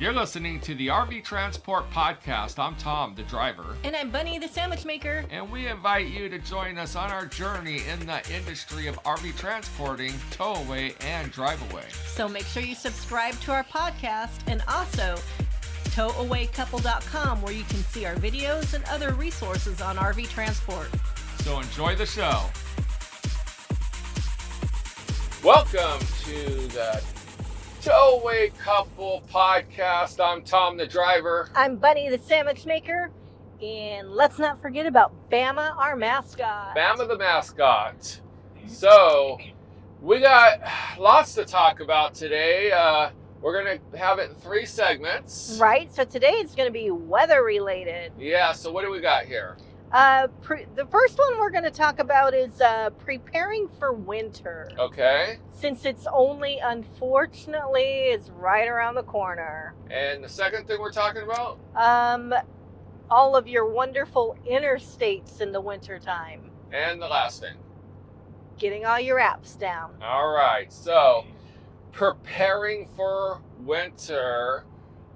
You're listening to the RV Transport Podcast. I'm Tom, the driver. And I'm Bunny, the sandwich maker. And we invite you to join us on our journey in the industry of RV transporting, tow away, and drive away. So make sure you subscribe to our podcast and also towawaycouple.com where you can see our videos and other resources on RV transport. So enjoy the show. Welcome to the Towaway Couple Podcast. I'm Tom, the driver. I'm Bunny, the sandwich maker. And let's not forget about Bama, our mascot. Bama, the mascot. So, we got lots to talk about today. Uh, we're going to have it in three segments. Right. So today it's going to be weather related. Yeah. So, what do we got here? Uh, pre- the first one we're going to talk about is uh, preparing for winter. Okay. Since it's only, unfortunately, is right around the corner. And the second thing we're talking about? Um, all of your wonderful interstates in the wintertime. And the last thing? Getting all your apps down. All right. So, preparing for winter.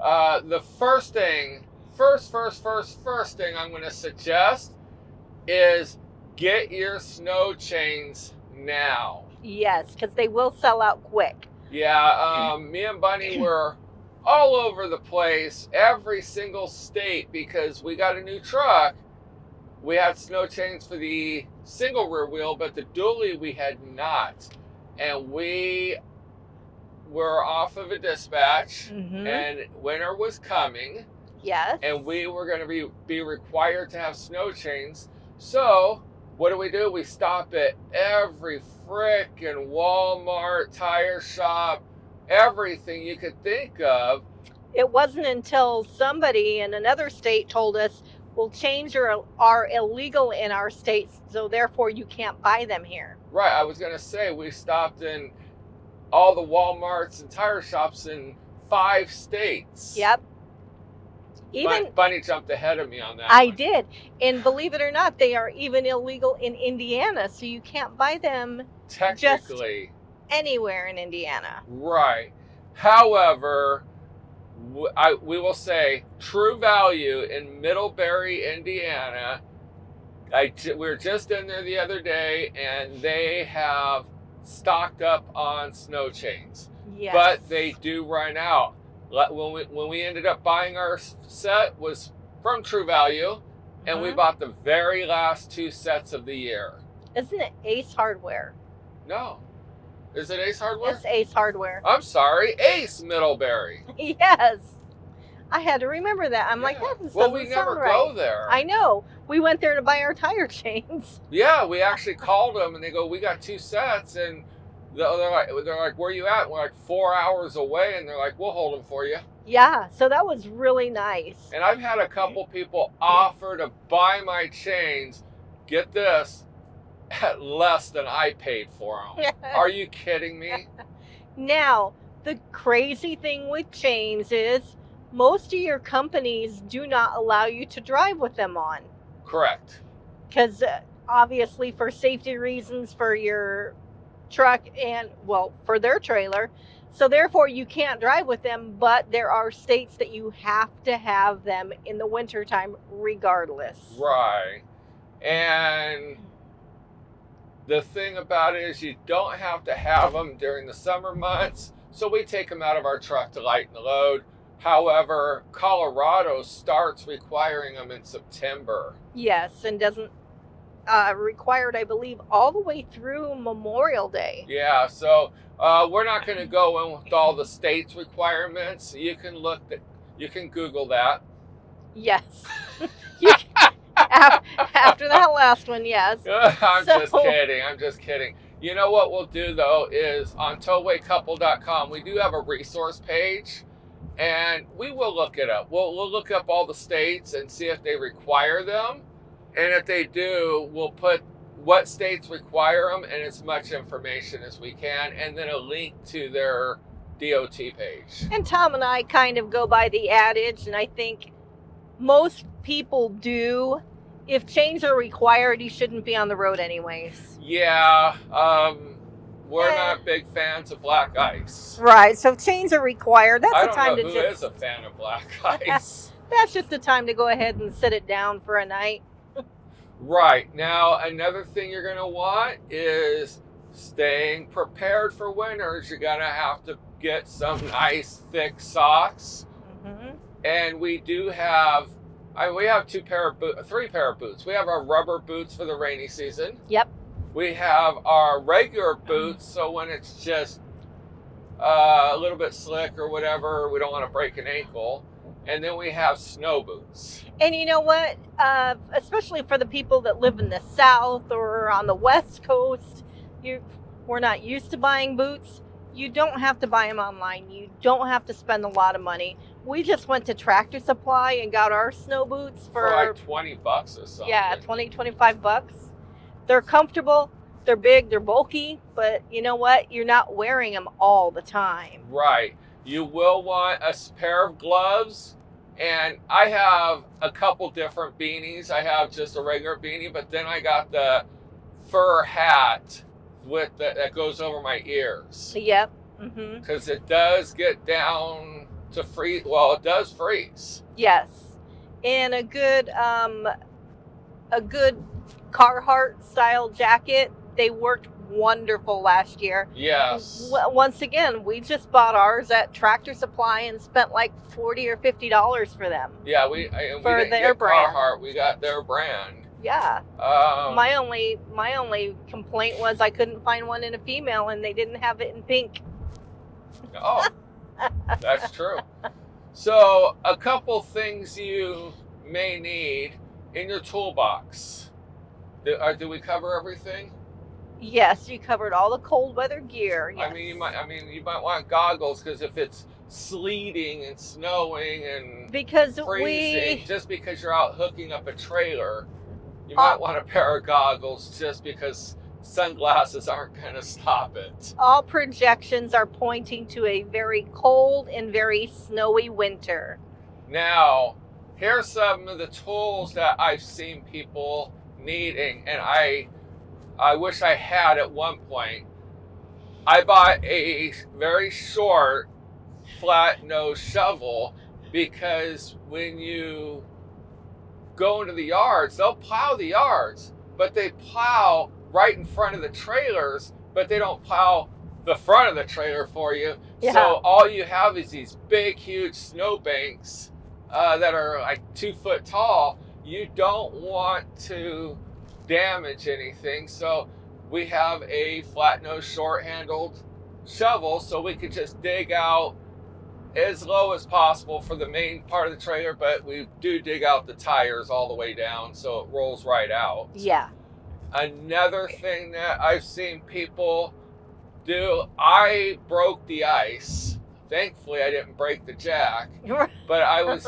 Uh, the first thing first, first, first, first thing I'm going to suggest is get your snow chains now. Yes, because they will sell out quick. Yeah, um, me and Bunny were all over the place, every single state, because we got a new truck. We had snow chains for the single rear wheel, but the dually we had not. And we were off of a dispatch, Mhm. and winter was coming Yes. and we were going to be be required to have snow chains. So what do we do? We stop at every frickin' Walmart, tire shop, everything you could think of. it wasn't until somebody in another state told us, "Well, chains are are illegal in our states, so therefore you can't buy them here." Right, I was going to say we stopped in all the Walmarts and tire shops in five states. Yep. Even Bunny jumped ahead of me on that. I one. did, and believe it or not, they are even illegal in Indiana, so you can't buy them Technically. anywhere in Indiana. Right. However, I, we will say True Value in Middlebury, Indiana. I we were just in there the other day, and they have stocked up on snow chains, Yes. but they do run out. When we when we ended up buying our set was from True Value, and we Mhm. bought the very last two sets of the year. Isn't it Ace Hardware? No, is it Ace Hardware? It's Ace Hardware. I'm sorry, Ace Middlebury. yes. I had to remember that. I'm like, Yeah. that doesn't well, we never right. go there. I know. We went there to buy our tire chains. yeah, we actually called them and they go, "We got two sets," and they're like, "They're like, where you at?" And we're like four hours away, and they're like, "We'll hold them for you." Yeah, so that was really nice. And I've had a couple people offer to buy my chains. Get this, at less than I paid for them. Are you kidding me? now, the crazy thing with chains is most of your companies do not allow you to drive with them on. Correct. Because uh, obviously, for safety reasons for your truck and, well, for their trailer. So, therefore, you can't drive with them, but there are states that you have to have them in the wintertime regardless. Right. And the thing about it is, you don't have to have them during the summer months. So we take them out of our truck to lighten the load. However, Colorado starts requiring them in September. Yes, and doesn't uh, required, I believe, all the way through Memorial Day. Yeah, so uh, we're not going to go in with all the states' requirements. You can look, at, you can Google that. Yes. Can- after that last one, yes. I'm just kidding. I'm just kidding. You know what we'll do though is on towawaycouple.com we do have a resource page and we will look it up. We'll, we'll look up all the states and see if they require them. And if they do, we'll put what states require them and as much information as we can and then a link to their DOT page. And Tom and I kind of go by the adage, and I think most people do. If chains are required, you shouldn't be on the road anyways. Yeah, um, we're not big fans of black ice. Right. So chains are required. That's I the time know to who just is a fan of black ice. that's just the time to go ahead and sit it down for a night. Right now, another thing you're gonna want is staying prepared for winters. You're gonna have to get some nice thick socks, hmm and we do have. I, we have two pair of boot, three pair of boots. We have our rubber boots for the rainy season. Yep. We have our regular boots, so when it's just uh, a little bit slick or whatever, we don't want to break an ankle. And then we have snow boots. And you know what? Uh, especially for the people that live in the south or on the west coast, you we're not used to buying boots. You don't have to buy them online. You don't have to spend a lot of money. We just went to Tractor Supply and got our snow boots For, for, like 20 bucks or something. yeah, 20 25 bucks. They're comfortable, they're big, they're bulky, but you know what? You're not wearing them all the time. Right. You will want a pair of gloves. And I have a couple different beanies. I have just a regular beanie, but then I got the fur hat with the, that goes over my ears. Yep. Because it does get down to freeze. Well, it does freeze. Yes, and a good um, a good Carhartt style jacket. They worked wonderful last year. Yes. W- once again, we just bought ours at Tractor Supply and spent like forty or fifty dollars for them. Yeah, we I- and we For their brand. Carhartt. We got their brand. Yeah, Um, my only my only complaint was I couldn't find one in a female, and they didn't have it in pink. oh, that's true. So, a couple things you may need in your toolbox. Do, uh, do we cover everything? Yes, you covered all the cold weather gear. Yes. I mean, you might. I mean, you might want goggles because if it's sleeting and snowing and because freezing we just because you're out hooking up a trailer. You Uh, might want a pair of goggles just because sunglasses aren't going to stop it. all projections are pointing to a very cold and very snowy winter. Now, here's some of the tools that I've seen people needing, and I, I wish I had at one point. I bought a very short, flat nose shovel because when you go into the yards, they'll plow the yards, but they plow right in front of the trailers, but they don't plow the front of the trailer for you. Yeah. So all you have is these big, huge snowbanks uh, that are like two foot tall. You don't want to damage anything. So we have a flat nose, short handled shovel so we could just dig out as low as possible for the main part of the trailer, but we do dig out the tires all the way down so it rolls right out. Yeah. Another thing that I've seen people do, I broke the ice. Thankfully, I didn't break the jack, but I was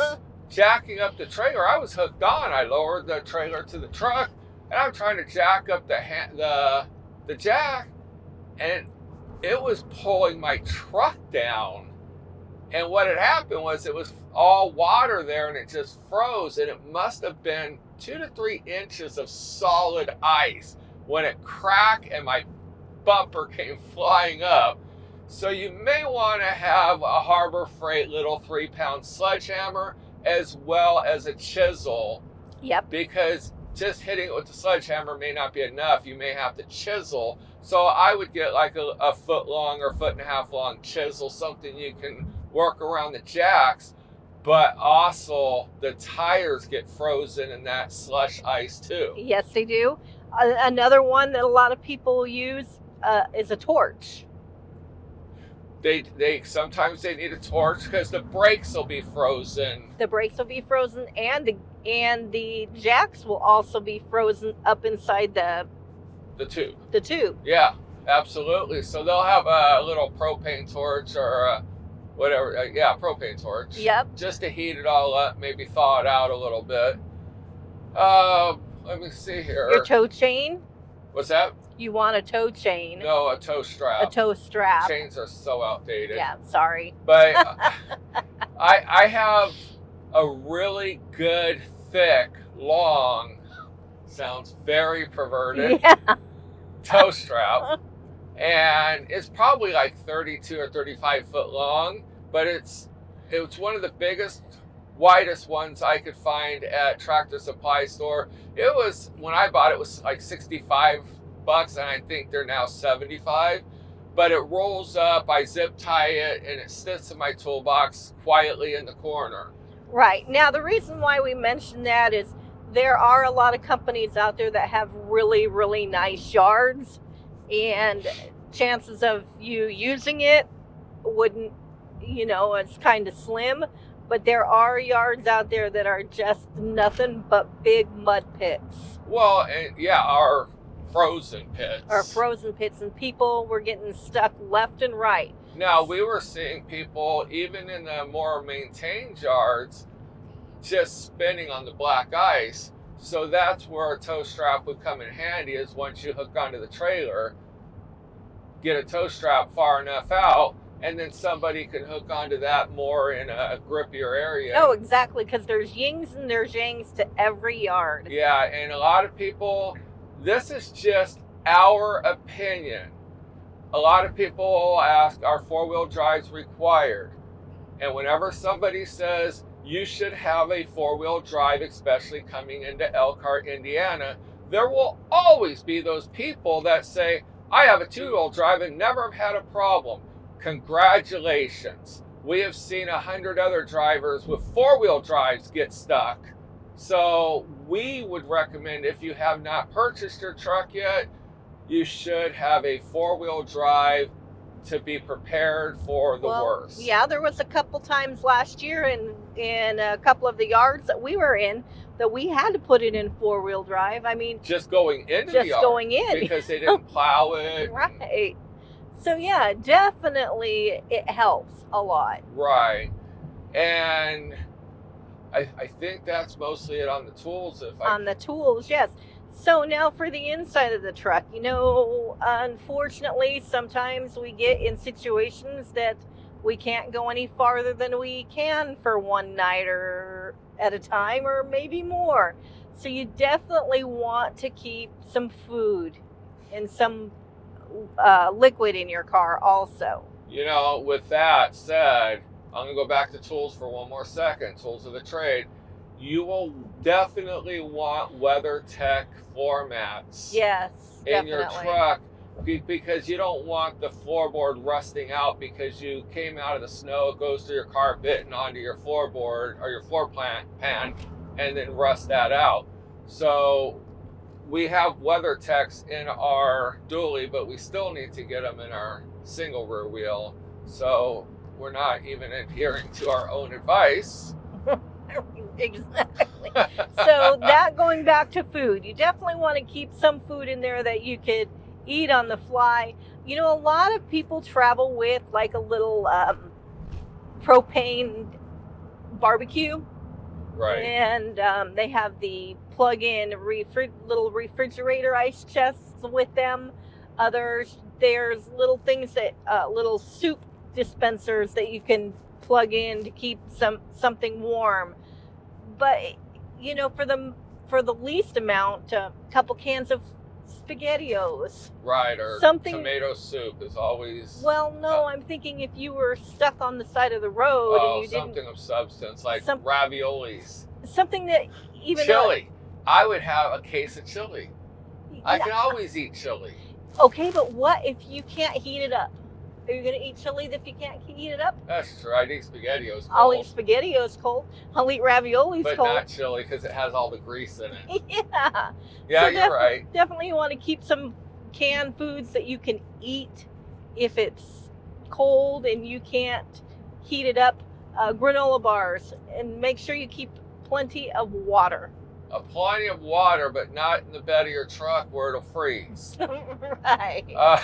jacking up the trailer. I was hooked on. I lowered the trailer to the truck, and I'm trying to jack up the ha- the the jack, and it was pulling my truck down. And what had happened was it was all water there, and it just froze, and it must have been two to three inches of solid ice when it cracked, and my bumper came flying up. So you may want to have a Harbor Freight little three pound sledgehammer as well as a chisel Yep. because just hitting it with the sledgehammer may not be enough. You may have to chisel. So I would get like a, a foot long or foot and a half long chisel, something you can work around the jacks. But also, the tires get frozen in that slush ice too. Yes, they do. Uh, another one that a lot of people use uh, is a torch. They they sometimes they need a torch because the brakes will be frozen. The brakes will be frozen, and the and the jacks will also be frozen up inside the The tube. the tube. Yeah, absolutely. So they'll have a little propane torch or a whatever. Uh, yeah, propane torch. Yep. Just to heat it all up, maybe thaw it out a little bit. Uh, let me see here. Your tow chain. What's that? You want a tow chain. No, a tow strap. A tow strap. Chains are so outdated. Yeah. Sorry. But I I have a really good, thick, long. Sounds very perverted. Yeah. tow strap and it's probably like 32 or 35 foot long, but it's it's one of the biggest, widest ones I could find at Tractor Supply store. It was when I bought it was like 65 bucks, and I think they're now 75. But it rolls up, I zip tie it, and it sits in my toolbox quietly in the corner. Right. Now, the reason why we mention that is there are a lot of companies out there that have really, really nice yards, and chances of you using it wouldn't, you know, it's kind of slim. But there are yards out there that are just nothing but big mud pits Well, and yeah, our frozen pits. or frozen pits, and people were getting stuck left and right. Now we were seeing people even in the more maintained yards just spinning on the black ice. So that's where a tow strap would come in handy is once you hook onto the trailer, get a tow strap far enough out, and then somebody can hook onto that more in a grippier area. Oh, exactly, because there's yings and there's yangs to every yard. Yeah, and a lot of people, this is just our opinion. A lot of people will ask, are four wheel drives required? And whenever somebody says you should have a four wheel drive, especially coming into Elkhart, Indiana, there will always be those people that say, I have a two wheel drive and never have had a problem. Congratulations. We have seen a hundred other drivers with four wheel drives get stuck. So we would recommend if you have not purchased your truck yet, you should have a four wheel drive to be prepared for the Well, worst. Yeah, there was a couple times last year in in a couple of the yards that we were in that we had to put it in four wheel drive. I mean, Just going into the just yard going in. because they didn't plow it. right. So yeah, definitely it helps a lot. Right. And I, I think that's mostly it on the tools. If I on the tools, yes. So now for the inside of the truck, you know, unfortunately, sometimes we get in situations that we can't go any farther than we can for one night or at a time or maybe more. So you definitely want to keep some food and some uh, liquid in your car also. You know, with that said, I'm going to go back to tools for one more second. Tools of the trade. You will definitely want WeatherTech floor mats Yes, in definitely. your truck because you don't want the floorboard rusting out because you came out of the snow, it goes through your carpet and onto your floorboard or your floor plan, pan, and then rust that out. So we have WeatherTechs in our dually, but we still need to get them in our single rear wheel. So we're not even adhering to our own advice. exactly. so that going back to food, you definitely want to keep some food in there that you could eat on the fly. You know, a lot of people travel with like a little um, propane barbecue, Right. and um, they have the plug-in refri- little refrigerator ice chests with them. Others, there's little things that uh, little soup dispensers that you can plug in to keep some something warm. But you know, for the for the least amount, a couple cans of spaghettios. Right. Or Something- tomato soup is always. Well, no, I'm thinking if you were stuck on the side of the road Oh, and you didn't something of substance like Some- raviolis, something that even though- chili. I would have a case of chili. I can always eat chili. Okay, but what if you can't heat it up? Are you gonna eat chili if you can't heat it up? That's true. I'd eat SpaghettiOs. I'll cold, eat spaghettios cold. I'll eat raviolis but cold. not chili because it has all the grease in it. yeah, Yeah, So you're defi- right. definitely want to keep some canned foods that you can eat if it's cold and you can't heat it up. Uh, granola bars, and make sure you keep plenty of water. A plenty of water, but not in the bed of your truck where it'll freeze. right. Uh,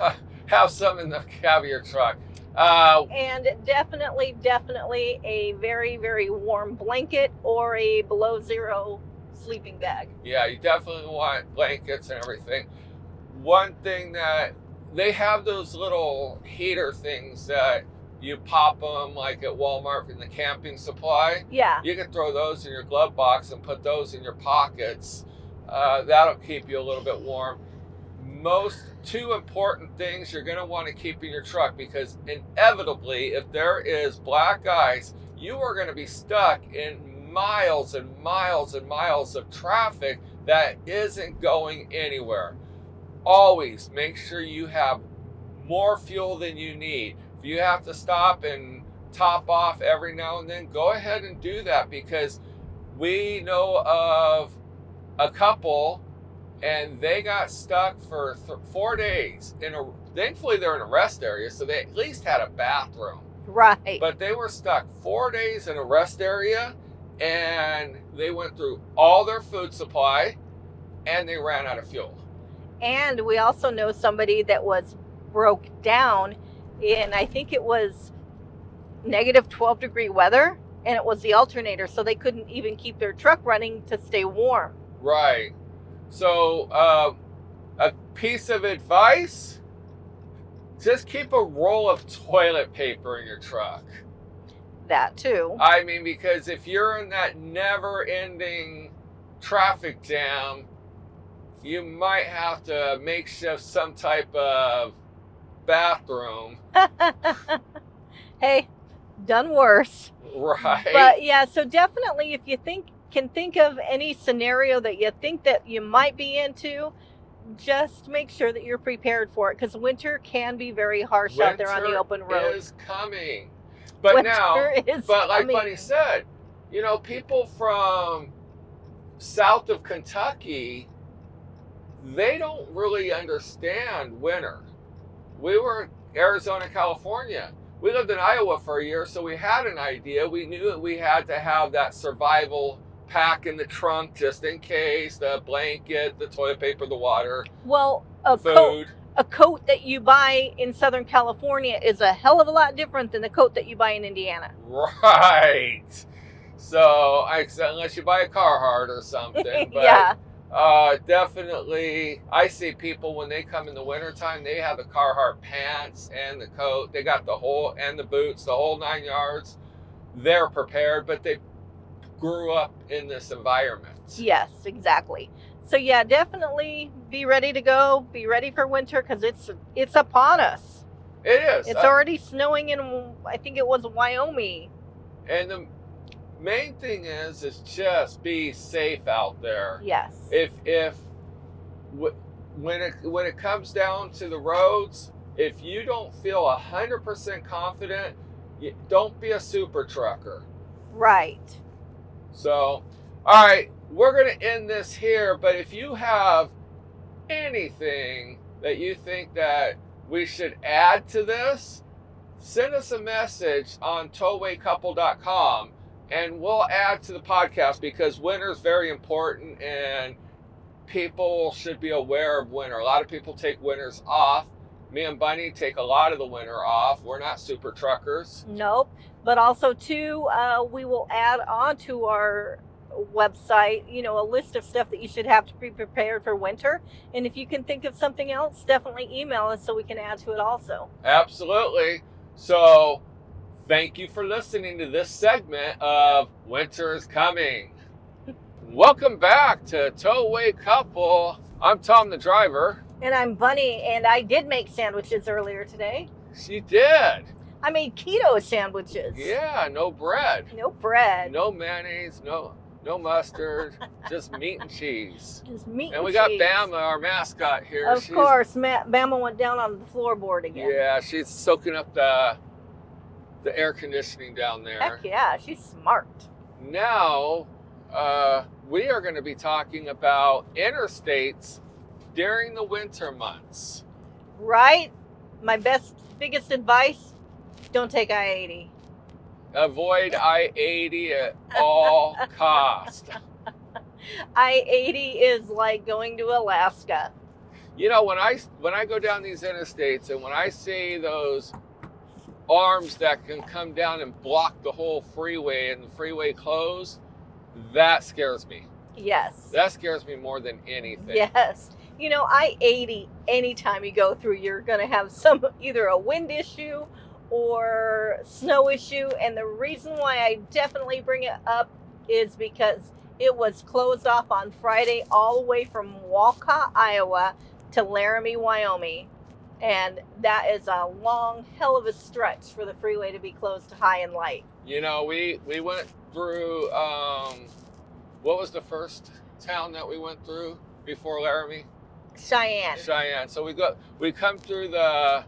have some in the cab of your truck. Uh, and definitely, definitely a very, very warm blanket or a below zero sleeping bag. yeah, you definitely want blankets and everything. One thing that they have those little heater things that you pop them like at Walmart in the camping supply. Yeah. You can throw those in your glove box and put those in your pockets. Uh, that'll keep you a little bit warm. most two important things you're going to want to keep in your truck because inevitably, if there is black ice, you are going to be stuck in miles and miles and miles of traffic that isn't going anywhere. Always make sure you have more fuel than you need. If you have to stop and top off every now and then, go ahead and do that because we know of a couple and they got stuck for th- four days in a thankfully they're in a rest area so they at least had a bathroom Right. but they were stuck four days in a rest area and they went through all their food supply and they ran out of fuel And we also know somebody that was broke down in, I think it was negative 12 degree weather, and it was the alternator, so they couldn't even keep their truck running to stay warm. right so uh, a piece of advice just keep a roll of toilet paper in your truck That too. I mean, because if you're in that never ending traffic jam, you might have to makeshift some type of bathroom. hey, done worse. Right. But yeah, so definitely if you think can think of any scenario that you think that you might be into, just make sure that you're prepared for it because winter can be very harsh out there on the open road. is coming. But winter now, but like coming. Bunny said, you know, people from south of Kentucky, they don't really understand winter. We were in Arizona, California. We lived in Iowa for a year, so we had an idea. We knew that we had to have that survival pack in the trunk just in case the blanket, the toilet paper, the water, Well, a coat, food. a coat that you buy in Southern California is a hell of a lot different than the coat that you buy in Indiana. Right. So, I, unless you buy a Carhartt or something, but yeah, uh, definitely, I see people when they come in the wintertime, they have the Carhartt pants and the coat. They got the whole and the boots, the whole nine yards. They're prepared, but they grew up in this environment. yes, exactly. So yeah, definitely be ready to go. Be ready for winter because it's it's upon us. It is. It's already snowing in I think it was Wyoming. and the main thing is, is just be safe out there. Yes. if if when it when it comes down to the roads, if you don't feel hundred percent confident, don't be a super trucker. right. So, all right, we're gonna end this here. But if you have anything that you think that we should add to this, send us a message on towawaycouple.com and we'll add to the podcast because winter is very important and people should be aware of winter. A lot of people take winters off. Me and Bunny take a lot of the winter off. We're not super truckers. Nope. But also too, uh, we will add on to our website, you know, a list of stuff that you should have to be prepared for winter. And if you can think of something else, definitely email us so we can add to it also. Absolutely. So, thank you for listening to this segment of Winter is Coming. Welcome back to Towaway Couple. I'm Tom the driver. And I'm Bunny, and I did make sandwiches earlier today. She did. I made keto sandwiches. Yeah, no bread, No bread. no mayonnaise, no no mustard, just meat and cheese. Just meat. And we got cheese. Bama, our mascot here. Of She's- course, Ma- Bama went down on the floorboard again. Yeah, she's soaking up the the air conditioning down there. Heck yeah, she's smart. now uh, we are going to be talking about interstates during the winter months. Right? My best, biggest advice don't take I 80. Avoid I 80 at all cost. I 80 is like going to Alaska. You know, when I when I go down these interstates and when I see those arms that can come down and block the whole freeway and the freeway close, that scares me. Yes. That scares me more than anything. Yes. You know, I 80, anytime you go through, you're going to have some either a wind issue or snow issue. And the reason why I definitely bring it up is because it was closed off on Friday all the way from Walcott, Iowa to Laramie, Wyoming. And that is a long hell of a stretch for the freeway to be closed to high and light. You know, we we went through. Um, what was the first town that we went through before Laramie? Cheyenne. Cheyenne. So we go. We come through the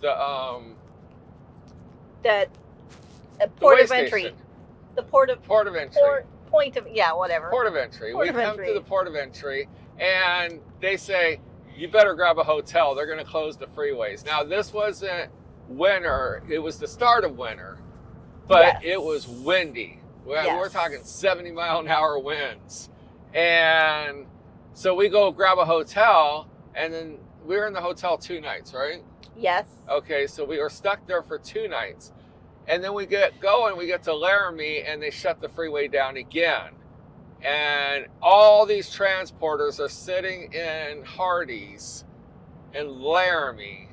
the um The, uh, the port of entry. station. The port of Port of entry. port point of yeah, whatever. Port of entry. Port we of come entry. to the port of entry, and they say you better grab a hotel. They're going to close the freeways. Now this wasn't winter; it was the start of winter, but Yes. it was windy. We're, we're talking seventy mile an hour winds, and so we go grab a hotel, and then we were in the hotel two nights, right? Yes. Okay, so we were stuck there for two nights. And then we get going, we get to Laramie, and they shut the freeway down again. And all these transporters are sitting in Hardee's in Laramie.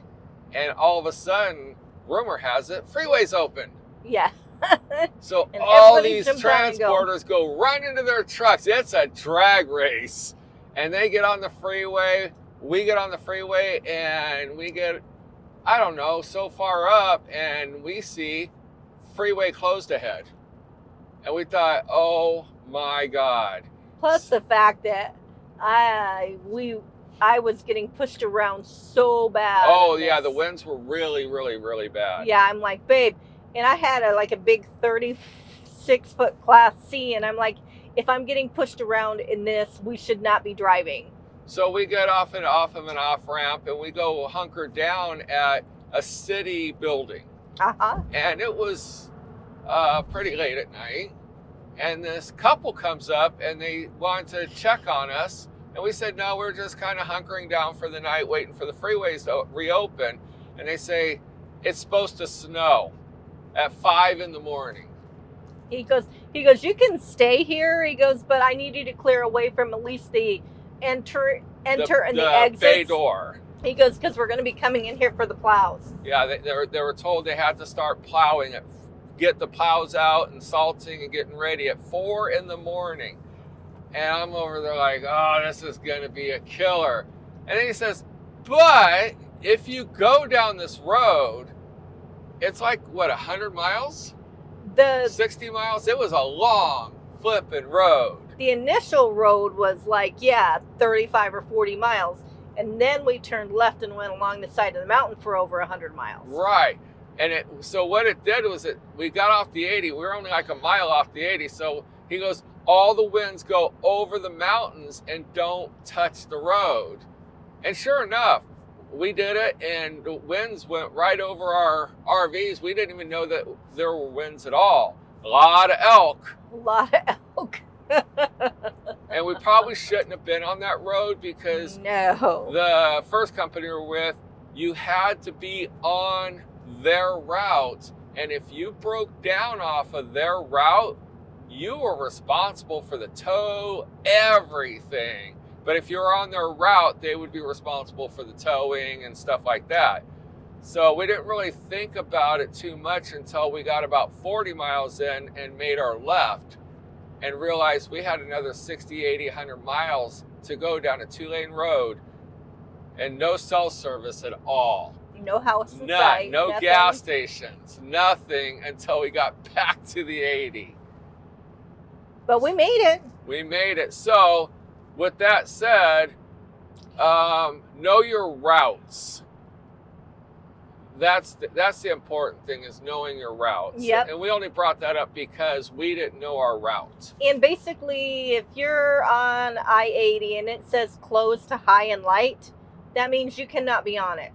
And all of a sudden, rumor has it, freeway's open. Yeah. So And all these and go. transporters go right into their trucks. It's a drag race. And they get on the freeway. We get on the freeway and we get, I don't know, so far up and we see freeway closed ahead. And we thought, oh my God. Plus the fact that I we I was getting pushed around so bad. Oh, yeah, the winds were really, really, really bad. Yeah, I'm like, babe, and I had a like a big 36 foot class C, and I'm like, if I'm getting pushed around in this, we should not be driving. So we get off and off of an off ramp and we go hunker down at a city building. Uh huh. and it was uh, pretty late at night. And this couple comes up and they want to check on us. And we said, no, we're just kind of hunkering down for the night, waiting for the freeways to reopen. And they say, it's supposed to snow at five in the morning. He goes, he goes, you can stay here. He goes, but I need you to clear away from at least the enter, enter, and the, exits. bay door. He goes, because we're going to be coming in here for the plows. Yeah, they, they, were, they were told they had to start plowing it, get the plows out and salting and getting ready at four in the morning. And I'm over there like, oh, this is going to be a killer. And then he says, but if you go down this road, it's like, what, 100 miles? The 60 miles? It was a long flipping road. The initial road was like, yeah, 35 or 40 miles. And then we turned left and went along the side of the mountain for over 100 miles. Right. And it so what it did was it we got off the 80. We were only like a mile off the 80. So he goes, all the winds go over the mountains and don't touch the road. And sure enough, we did it and the winds went right over our RVs. We didn't even know that there were winds at all. A lot of elk. A lot of elk. And we probably shouldn't have been on that road because no. the first company we were with, you had to be on their route. And if you broke down off of their route, you were responsible for the tow, everything. But if you were on their route, they would be responsible for the towing and stuff like that. So we didn't really think about it too much until we got about 40 miles in and made our left and realized we had another 60, 80, 100 miles to go down a two lane road and no cell service at all. no house None, sight. no nothing. gas stations, nothing until we got back to the 80. But we made it. We made it. So, with that said, um, know your routes. That's the, that's the important thing is knowing your routes. Yep. And we only brought that up because we didn't know our route. And basically, if you're on I 80 and it says closed to high and light, that means you cannot be on it.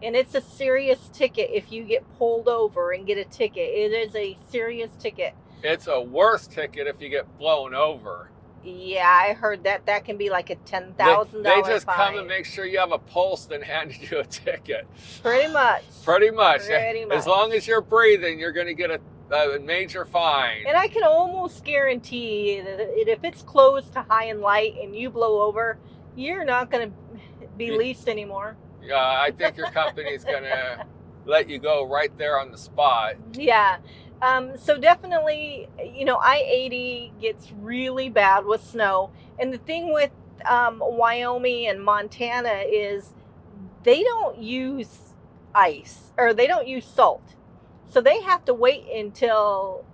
And it's a serious ticket if you get pulled over and get a ticket. It is a serious ticket. It's a worse ticket if you get blown over. Yeah, I heard that that can be like a ten thousand dollars. they just fine. come and make sure you have a pulse and hand you a ticket. Pretty much. Pretty much. Pretty much. As long as you're breathing, you're going to get a, a major fine. And I can almost guarantee that if it's closed to high and light and you blow over, you're not going to be Yeah. leased anymore. Yeah, I think your company's going to let you go right there on the spot. Yeah. Um, so definitely, you know, I 80 gets really bad with snow. And the thing with um, Wyoming and Montana is they don't use ice or they don't use salt. So they have to wait until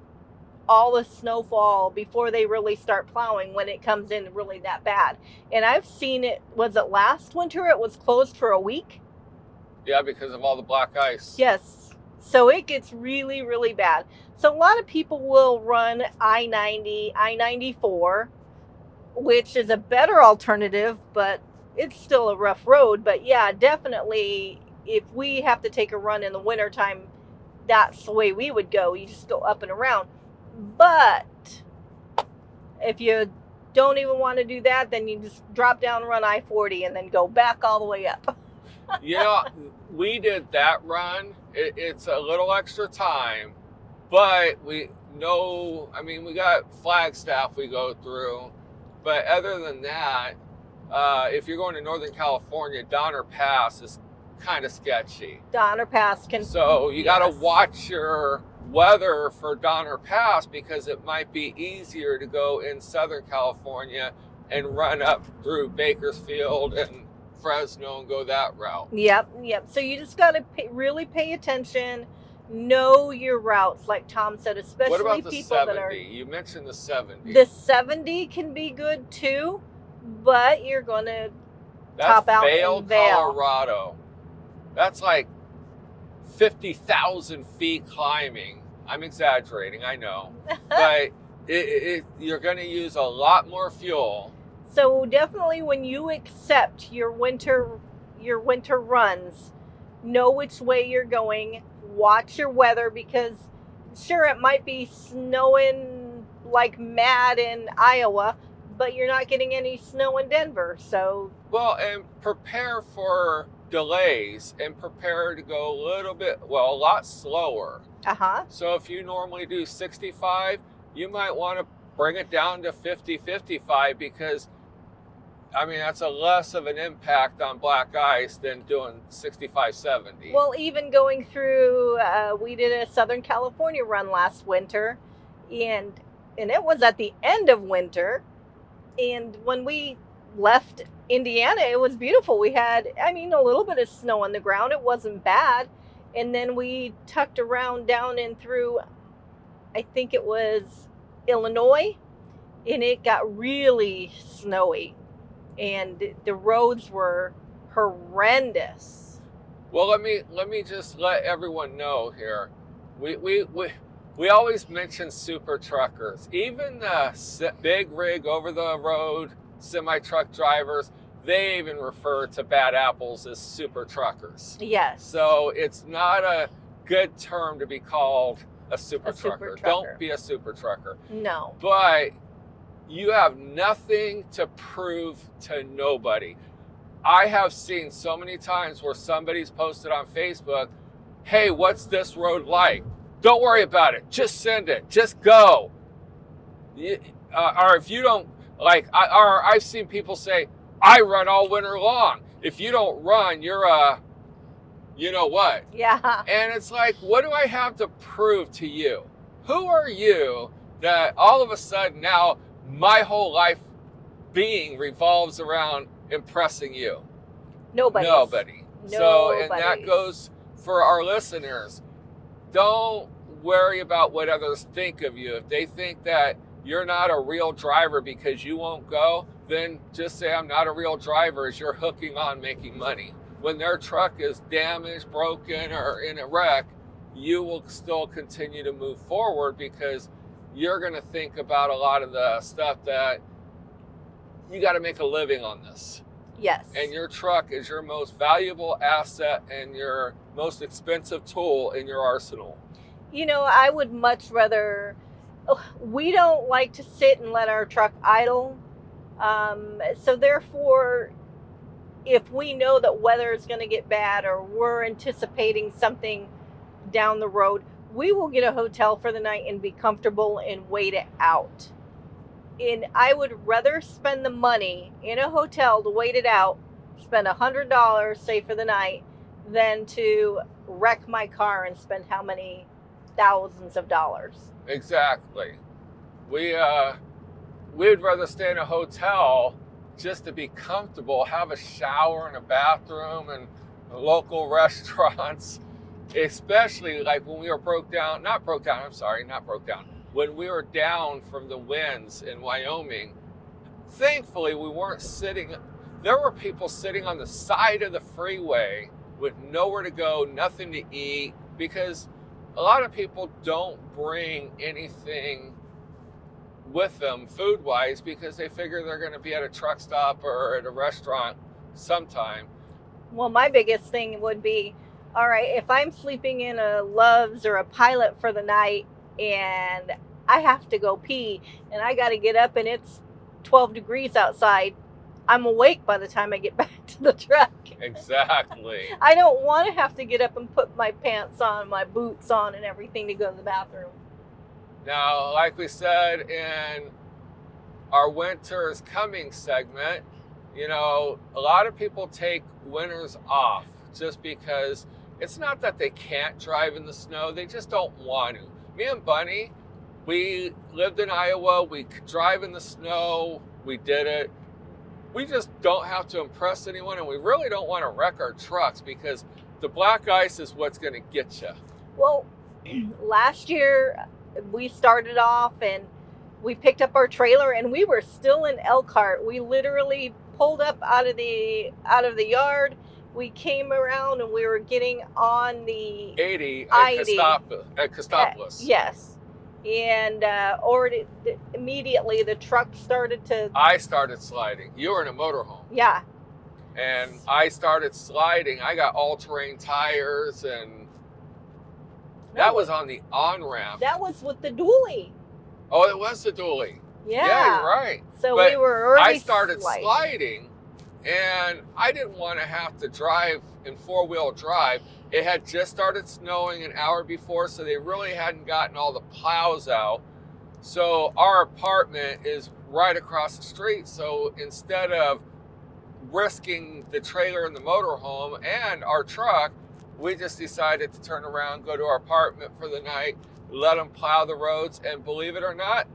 all the snowfall before they really start plowing when it comes in really that bad. And I've seen it, was it last winter? It was closed for a week. Yeah, because of all the black ice. Yes. So it gets really, really bad. So a lot of people will run I 90, I 94, which is a better alternative, but it's still a rough road. But yeah, definitely, if we have to take a run in the wintertime, that's the way we would go. You just go up and around. But if you don't even want to do that, then you just drop down, run I 40, and then go back all the way up. yeah, we did that run. It, it's a little extra time, but we know, I mean, we got Flagstaff we go through. But other than that, uh, if you're going to Northern California, Donner Pass is kind of sketchy. Donner Pass can. So you got to watch your weather for Donner Pass because it might be easier to go in Southern California and run up through Bakersfield and Fresno and go that route. Yep, yep. So you just got to pay, really pay attention, know your routes, like Tom said, especially what about the people 70? that are. You mentioned the 70. The 70 can be good too, but you're going to top out Vail, in Vail. Colorado. That's like 50,000 feet climbing. I'm exaggerating, I know. but it, it, you're going to use a lot more fuel. So definitely when you accept your winter your winter runs, know which way you're going, watch your weather because sure it might be snowing like mad in Iowa, but you're not getting any snow in Denver. So Well, and prepare for delays and prepare to go a little bit, well, a lot slower. uh-huh. So if you normally do 65, you might want to bring it down to 50, 55 because I mean, that's a less of an impact on black ice than doing 65, 70. Well, even going through, uh, we did a Southern California run last winter, and and it was at the end of winter, and when we left Indiana, it was beautiful. We had, I mean, a little bit of snow on the ground. It wasn't bad, and then we tucked around down and through, I think it was Illinois, and it got really snowy, and the roads were horrendous. Well, let me let me just let everyone know here. We we we, we always mention super truckers, even the big rig over the road semi truck drivers. They even refer to bad apples as super truckers. Yes. So it's not a good term to be called a super, A super trucker. trucker. Don't be a super trucker. no. But you have nothing to prove to nobody. I have seen so many times where somebody's posted on Facebook, hey, what's this road like? Don't worry about it. Just send it. Just go. Uh, or if you don't, like, I, or I've seen people say, I run all winter long. If you don't run, you're a, you know what? Yeah. And it's like, what do I have to prove to you? Who are you that all of a sudden now my whole life being revolves around impressing you? Nobody. Nobody. So, and that goes for our listeners. Don't worry about what others think of you. If they think that you're not a real driver because you won't go, then just say, I'm not a real driver as you're hooking on making money. When their truck is damaged, broken, or in a wreck, you will still continue to move forward because you're going to think about a lot of the stuff that you got to make a living on this Yes. and your truck is your most valuable asset and your most expensive tool in your arsenal. you know, I would much rather. We don't like to sit and let our truck idle. Um, so therefore, if we know that weather is going to get bad or we're anticipating something down the road, we will get a hotel for the night and be comfortable and wait it out. And I would rather spend the money in a hotel to wait it out, spend a hundred dollars, say for the night, than to wreck my car and spend how many thousands of dollars. Exactly. We uh we'd rather stay in a hotel just to be comfortable, have a shower and a bathroom and local restaurants, especially like when we were broke down, not broke down, I'm sorry, not broke down. When we were down from the winds in Wyoming, thankfully we weren't sitting there were people sitting on the side of the freeway with nowhere to go, nothing to eat because a lot of people don't bring anything with them food wise because they figure they're going to be at a truck stop or at a restaurant sometime. Well, my biggest thing would be all right, if I'm sleeping in a Love's or a Pilot for the night and I have to go pee and I got to get up and it's 12 degrees outside, I'm awake by the time I get back to the truck. Exactly. I don't want to have to get up and put my pants on, my boots on, and everything to go to the bathroom. Now, like we said in our winter is coming segment, you know, a lot of people take winters off just because it's not that they can't drive in the snow, they just don't want to. Me and Bunny, we lived in Iowa, we could drive in the snow, we did it. We just don't have to impress anyone, and we really don't want to wreck our trucks because the black ice is what's going to get you. Well, last year we started off and we picked up our trailer and we were still in Elkhart. We literally pulled up out of the out of the yard. We came around and we were getting on the 80 at, I-80. Costop- at Cassopolis. yes, and uh, already immediately the truck started to I started sliding. You were in a motorhome. yeah and I started sliding. I got all terrain tires, and that was on the on ramp. that was with the dually. Oh, it was the dually. Yeah, you're right. So But we were already I started sliding. sliding, and I didn't want to have to drive in four wheel drive. It had just started snowing an hour before, so they really hadn't gotten all the plows out. So our apartment is right across the street. So instead of risking the trailer and the motorhome and our truck, we just decided to turn around, go to our apartment for the night, let them plow the roads, and believe it or not,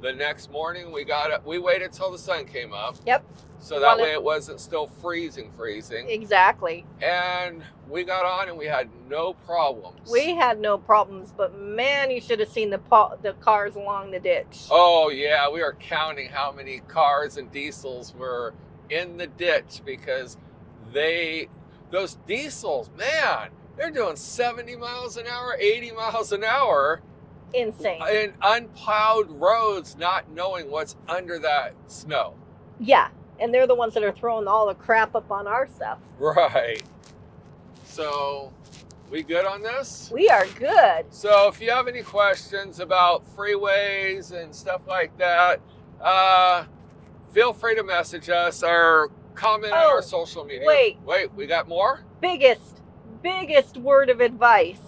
the next morning we got up. We waited till the sun came up. Yep. So that way it wasn't still freezing, freezing. Exactly. And we got on and we had no problems. We had no problems, but man, you should have seen the pa- the cars along the ditch. Oh yeah, we were counting how many cars and diesels were in the ditch because they those diesels, man, they're doing 70 miles an hour, 80 miles an hour Insane. in unplowed roads, not knowing what's under that snow. yeah, and they're the ones that are throwing all the crap up on our stuff. Right. So, we good on this? We are good. So, if you have any questions about freeways and stuff like that, uh, feel free to message us or comment on Oh, our social media. wait. Wait, we got more? Biggest, biggest word of advice.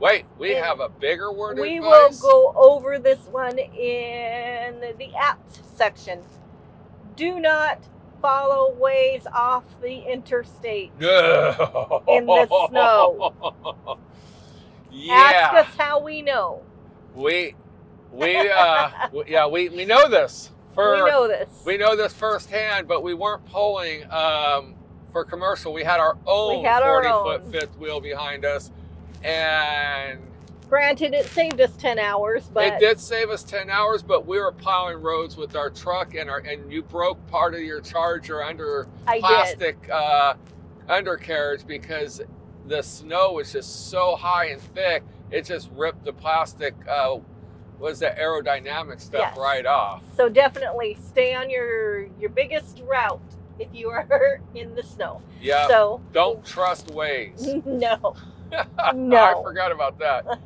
Wait, we And have a bigger word we will go over this one in the apps section. Do not follow Waze off the interstate. In the snow. yeah. Ask us how we know. We, we, uh, yeah, we, we know this for we know this. we know this firsthand, but we weren't pulling um, for commercial. We had our own We had our 40 foot fifth wheel behind us, and Granted, it saved us 10 hours, but it did save us 10 hours. But we were plowing roads with our truck, and our and you broke part of your charger under I plastic uh, undercarriage because the snow was just so high and thick. It just ripped the plastic. Uh, was the aerodynamic stuff Yes. right off? So definitely stay on your your biggest route if you are in the snow. Yeah. So Don't trust Waze. no. I forgot about that.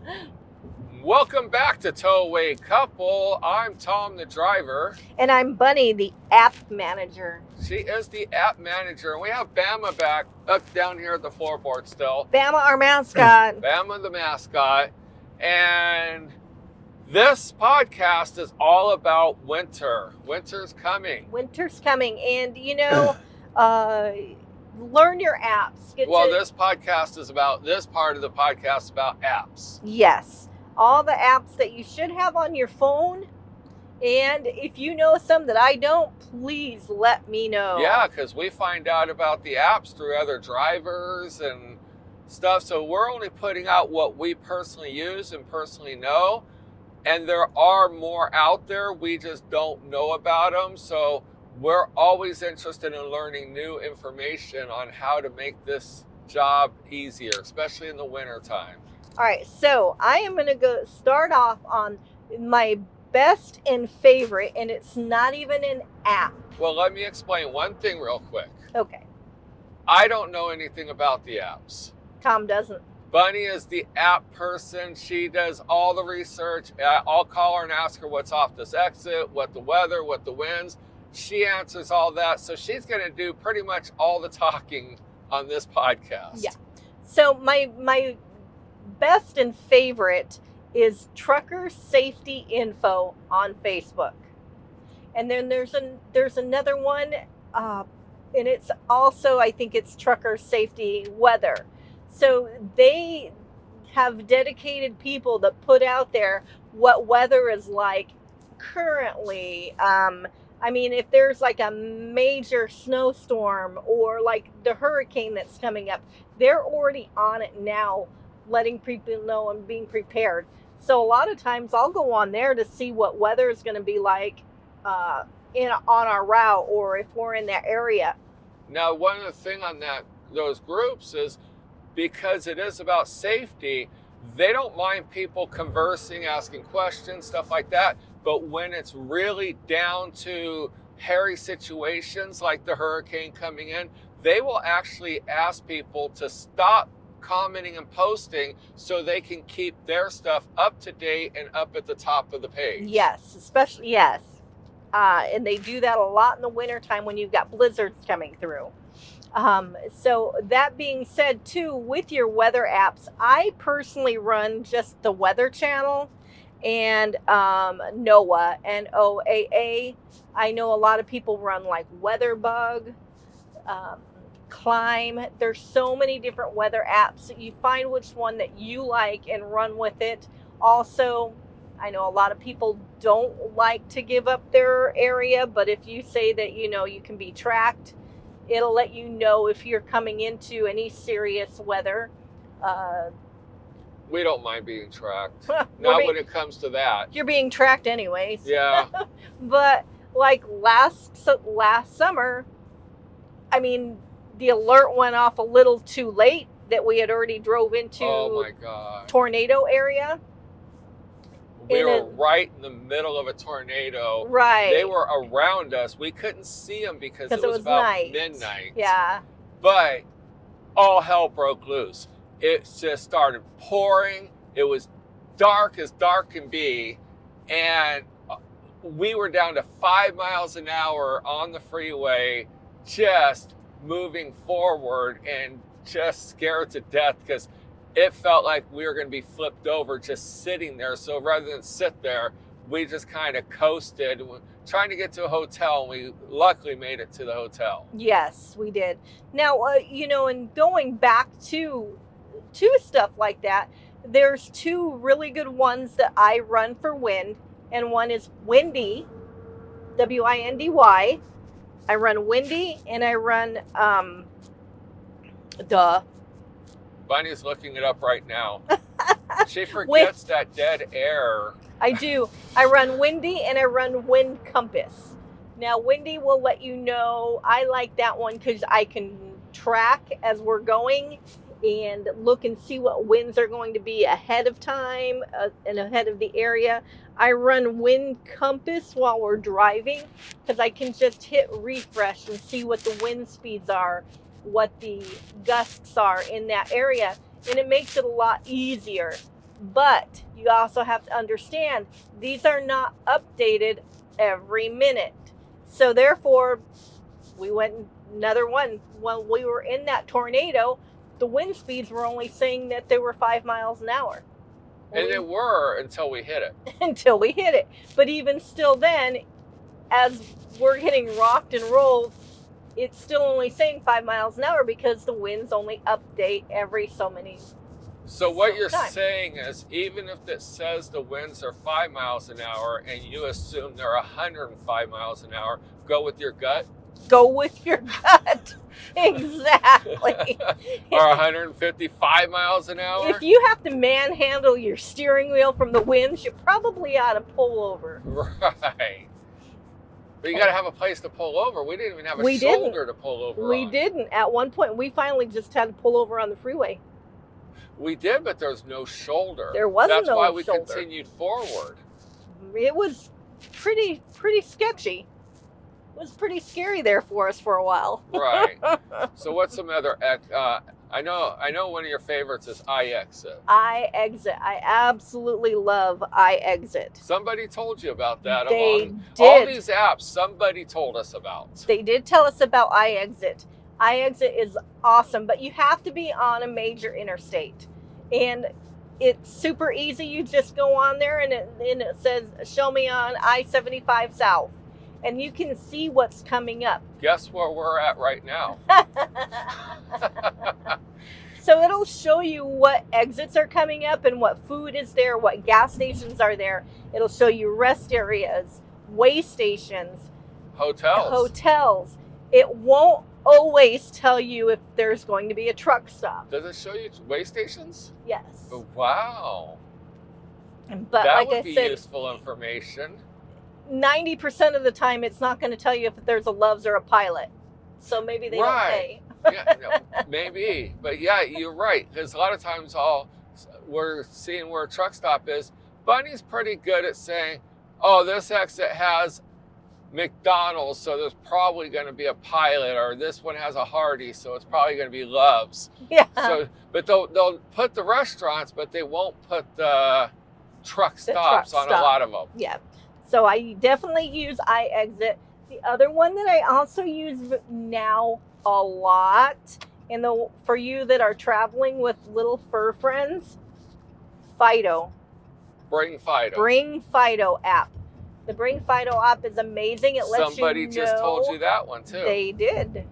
Welcome back to Towaway Couple. I'm Tom, the driver. And I'm Bunny, the app manager. She is the app manager, and we have Bama back up down here at the floorboard still. Bama, our mascot. Bama, the mascot, and this podcast is all about winter. Winter's coming. Winter's coming, and you know, uh, learn your apps. Get Well, to, this podcast is about this part of the podcast about apps. yes, all the apps that you should have on your phone, And if you know some that I don't, please let me know. Yeah, because we find out about the apps through other drivers and stuff. So we're only putting out what we personally use and personally know. And there are more out there. We just don't know about them. So we're always interested in learning new information on how to make this job easier, especially in the wintertime. All right, so I am going to go start off on my best and favorite, and it's not even an app. Well, let me explain one thing real quick. Okay, I don't know anything about the apps. Tom doesn't. Bunny is the app person. She does all the research. I'll call her and ask her what's off this exit, what the weather, what the winds. She answers all that. So she's going to do pretty much all the talking on this podcast. Yeah. So my my best and favorite is Trucker Safety Info on Facebook, and then there's an there's another one, uh, and it's also I think it's Trucker Safety Weather. So they have dedicated people that put out there what weather is like currently. Um, I mean, if there's like a major snowstorm or like the hurricane that's coming up, they're already on it now, letting people know and being prepared. So a lot of times I'll go on there to see what weather is going to be like uh, in on our route or if we're in that area. Now, one of the thing on that those groups is because it is about safety, they don't mind people conversing, asking questions, stuff like that. But when it's really down to hairy situations like the hurricane coming in, they will actually ask people to stop commenting and posting so they can keep their stuff up to date and up at the top of the page. Yes, especially yes. Uh, and they do that a lot in the wintertime when you've got blizzards coming through. Um, so that being said, too, with your weather apps, I personally run just the Weather Channel and um, NOAA and OAA. I know a lot of people run like WeatherBug, um, Clime. There's so many different weather apps. You find which one that you like and run with it. Also, I know a lot of people don't like to give up their area, but if you say that you know you can be tracked, it'll let you know if you're coming into any serious weather. Uh, We don't mind being tracked. Not being- when it comes to that. you're being tracked anyways. Yeah. but like last so last summer, I mean, the alert went off a little too late that we had already drove into oh my God. tornado area. We in were a- right in the middle of a tornado. Right. They were around us. We couldn't see them because it was, was about night. midnight. Yeah. But all hell broke loose. It just started pouring. It was dark as dark can be. And uh, we were down to five miles an hour on the freeway, just moving forward and just scared to death because it felt like we were going to be flipped over just sitting there. So rather than sit there, we just kind of coasted, trying to get to a hotel. And we luckily made it to the hotel. Yes, we did. Now, uh, you know, and going back to to stuff like that, there's two really good ones that I run for wind, and one is Windy, W I N D Y. I run Windy, and I run um, duh. Bunny's looking it up right now. she forgets that dead air. I do. I run Windy and I run Wind Compass. Now, Windy will let you know. I like that one because I can track as we're going and look and see what winds are going to be ahead of time uh, and ahead of the area. I run Wind Compass while we're driving because I can just hit refresh and see what the wind speeds are, what the gusts are in that area, and it makes it a lot easier. But you also have to understand these are not updated every minute. So therefore, we went another one. When we were in that tornado, the wind speeds were only saying that they were five miles an hour. And We- they were until we hit it. until we hit it. But even still, then, as we're getting rocked and rolled, it's still only saying five miles an hour because the winds only update every so many So what you're Time. saying is, even if it says the winds are five miles an hour and you assume they're 105 miles an hour, go with your gut, Go with your gut. exactly. or 155 miles an hour. If you have to manhandle your steering wheel from the winds, you probably ought to pull over. Right. But you got to have a place to pull over. We didn't even have a We didn't. shoulder to pull over. We on. didn't. At one point, we finally just had to pull over on the freeway. We did, but there's no shoulder. There wasn't That's no why we shoulder. continued forward. It was pretty, pretty sketchy. Was pretty scary there for us for a while. Right. so what's some other? Uh, I know. I know one of your favorites is iExit. I exit. I absolutely love iExit. Somebody told you about that. They along all these apps. Somebody told us about. They did tell us about iExit. iExit is awesome, but you have to be on a major interstate. And it's super easy. You just go on there and it, and it says, Show me on I 75 South. And you can see what's coming up. Guess where we're at right now? so it'll show you what exits are coming up and what food is there, what gas stations are there. It'll show you rest areas, weigh stations, Hotels. hotels. It won't always tell you if there's going to be a truck stop. Does it show you weigh stations? Yes. Oh, wow. But that like would I be said, useful information. 90% of the time it's not going to tell you if there's a Loves or a Pilot. So maybe they Right. don't pay. yeah, no, maybe, but yeah, you're right. Because a lot of times, all we're seeing where a truck stop is. Bunny's pretty good at saying, "Oh, this exit has McDonald's, so there's probably going to be a Pilot, or this one has a Hardy, so it's probably going to be Loves." Yeah. So, but they'll they'll put the restaurants, but they won't put the truck The truck stops on a lot of them. Yeah. So I definitely use iExit. The other one that I also use now a lot, and the for you that are traveling with little fur friends, Fido. Bring Fido. Bring Fido app. The Bring Fido app is amazing. It lets Somebody you know just told you that one too. They did.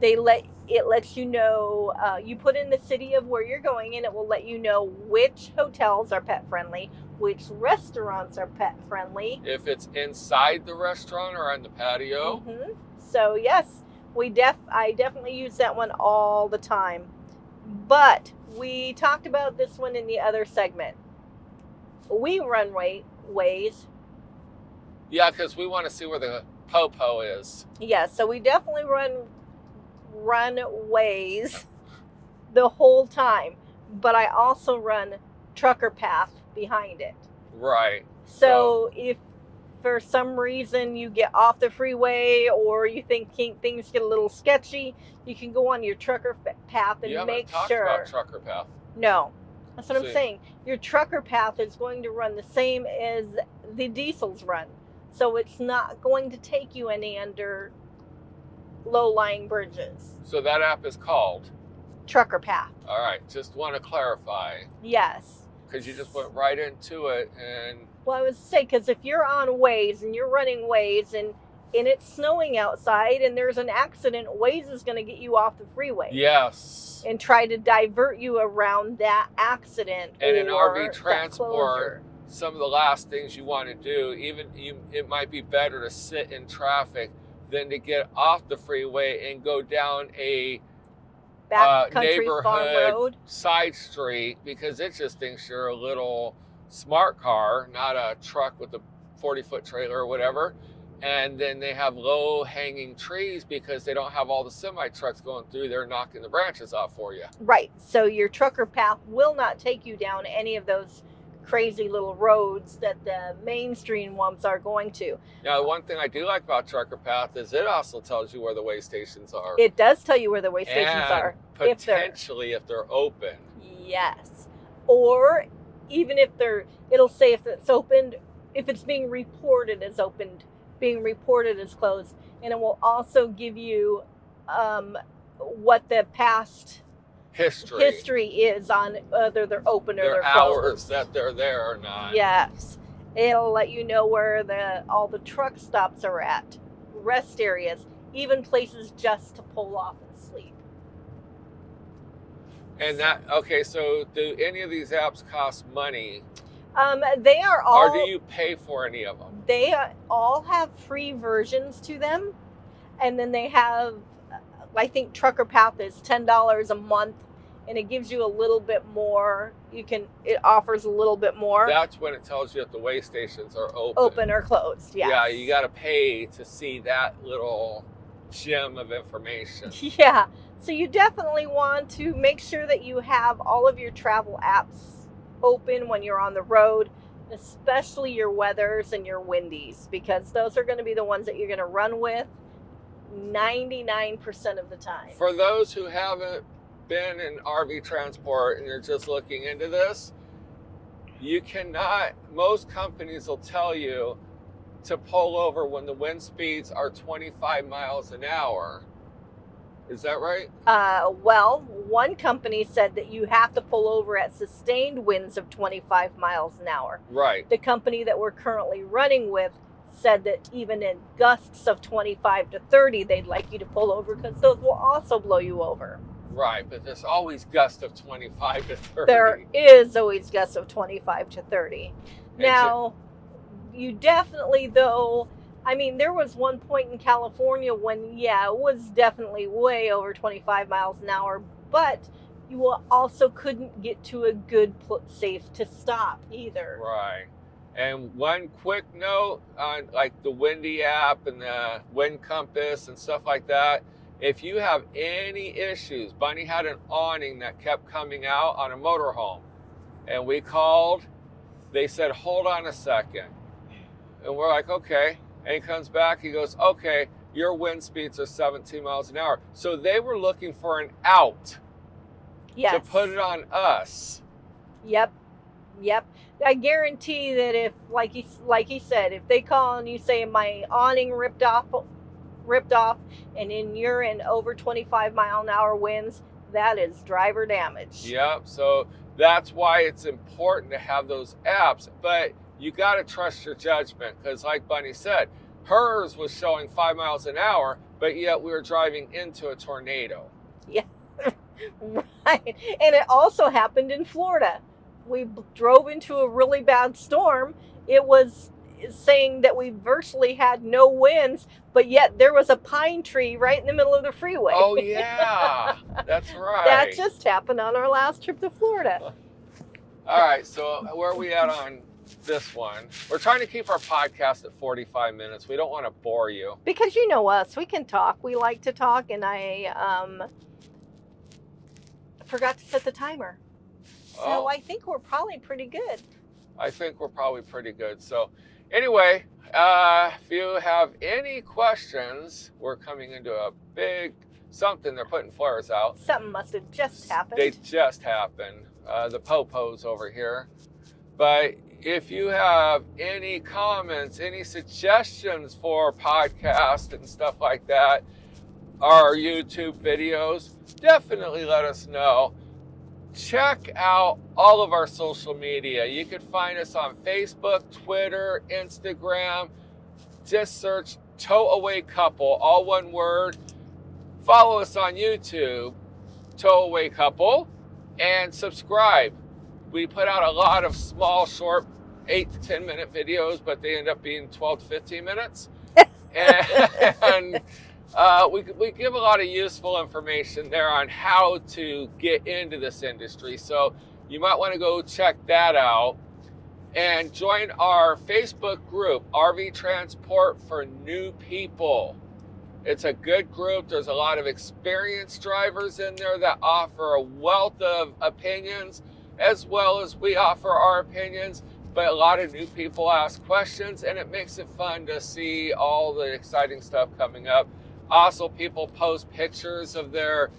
They let it lets you know. Uh, you put in the city of where you're going, and it will let you know which hotels are pet friendly, which restaurants are pet friendly. if it's inside the restaurant or on the patio. Mhm. So yes, we def I definitely use that one all the time. But we talked about this one in the other segment. We run way, Waze. Yeah, because we want to see where the popo is. Yeah, so we definitely run run Waze the whole time. But I also run trucker path behind it. Right. So if for some reason you get off the freeway or you think things get a little sketchy, you can go on your trucker path and make sure. about trucker path. no, that's what I'm saying. Your trucker path is going to run the same as the diesels run, so it's not going to take you any under low-lying bridges. So that app is called. Trucker path, All right. Just want to clarify yes. because you just went right into it and Well, I was say because if you're on Waze and you're running Waze and and it's snowing outside and there's an accident, Waze is going to get you off the freeway yes. and try to divert you around that accident. And in RV transport. Some of the last things you want to do, even you, it might be better to sit in traffic than to get off the freeway and go down a uh, neighborhood road. side street because it just thinks you're a little smart car, not a truck with a 40 foot trailer or whatever. And then they have low hanging trees because they don't have all the semi trucks going through. They're knocking the branches off for you. Right. So your trucker path will not take you down any of those crazy little roads that the mainstream ones are going to. Now, one thing I do like about Trucker Path is it also tells you where the weigh stations are. It does tell you where the weigh stations and are. if they're- potentially if they're open. Yes. Or even if they're, it'll say if it's opened, if it's being reported as opened, being reported as closed, and it will also give you um, what the past History. history is on whether they're open or Their they're hours closed. that they're there or not. Yes. It'll let you know where the all the truck stops are at, rest areas, even places just to pull off and sleep. And that okay, so do any of these apps cost money, Um, they are all or do you pay for any of them? they all have free versions to them and then they have i think trucker path is $10 a month and it gives you a little bit more you can it offers a little bit more That's when it tells you if the weigh stations are open. open or closed yes. Yeah, you got to pay to see that little gem of information. yeah so you definitely want to make sure that you have all of your travel apps open when you're on the road especially your weathers and your windies because those are going to be the ones that you're going to run with 99% of the time For those who haven't been in RV transport and you're just looking into this, you cannot, most companies will tell you to pull over when the wind speeds are 25 miles an hour. Is that right? Uh, well, one company said that you have to pull over at sustained winds of 25 miles an hour. Right. The company that we're currently running with said that even in gusts of 25 to 30, they'd like you to pull over because those will also blow you over. Right, but there's always gusts of 25 to 30. There is always gusts of 25 to 30. And Now, you definitely, though, I mean, there was one point in California when, yeah, it was definitely way over 25 miles an hour, but you also couldn't get to a good, safe to stop either. Right. And one quick note on like the Windy app and the Wind Compass and stuff like that. If you have any issues, Bunny had an awning that kept coming out on a motorhome. And we called, they said, hold on a second. And we're like, okay. And he comes back, he goes, okay, your wind speeds are 17 miles an hour. So they were looking for an out Yes. to put it on us. Yep. Yep. I guarantee that if, like he like he said, if they call and you say my awning ripped off, ripped off, and in you're in over 25 mile an hour winds, that is driver damage. Yep. So that's why it's important to have those apps. But you got to trust your judgment because, like Bunny said, hers was showing five miles an hour, but yet we were driving into a tornado. Yeah. right. And it also happened in Florida. We drove into a really bad storm. It was saying that we virtually had no winds, but yet there was a pine tree right in the middle of the freeway. Oh, yeah. that's right. that just happened on our last trip to Florida. All right. So, where are we at on this one? We're trying to keep our podcast at 45 minutes. We don't want to bore you. Because you know us, we can talk. We like to talk, and I um, forgot to set the timer. So Oh. I think we're probably pretty good. I think we're probably pretty good. So, anyway, uh, if you have any questions, we're coming into a big something. They're putting flares out. Something must have just happened. They just happened. Uh, the popos over here. But if you have any comments, any suggestions for podcast and stuff like that, our YouTube videos, definitely let us know. Check out all of our social media. You can find us on Facebook, Twitter, Instagram. Just search Tow Away Couple, all one word. Follow us on YouTube, Tow Away Couple, and subscribe. We put out a lot of small, short, eight to 10 minute videos, but they end up being 12 to 15 minutes. and uh, we, we give a lot of useful information there on how to get into this industry. So you might want to go check that out and join our Facebook group, RV Transport for New People. It's a good group. There's a lot of experienced drivers in there that offer a wealth of opinions, as well as we offer our opinions. But a lot of new people ask questions, and it makes it fun to see all the exciting stuff coming up. Also, people post pictures of their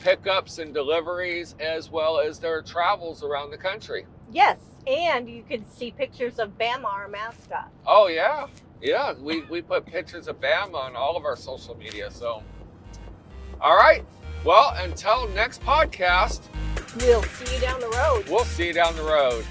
pickups and deliveries, as well as their travels around the country. Yes, and you can see pictures of Bama, our mascot. Oh yeah, yeah. We we put pictures of Bama on all of our social media. So, all right. Well, until next podcast, We'll see you down the road. we'll see you down the road.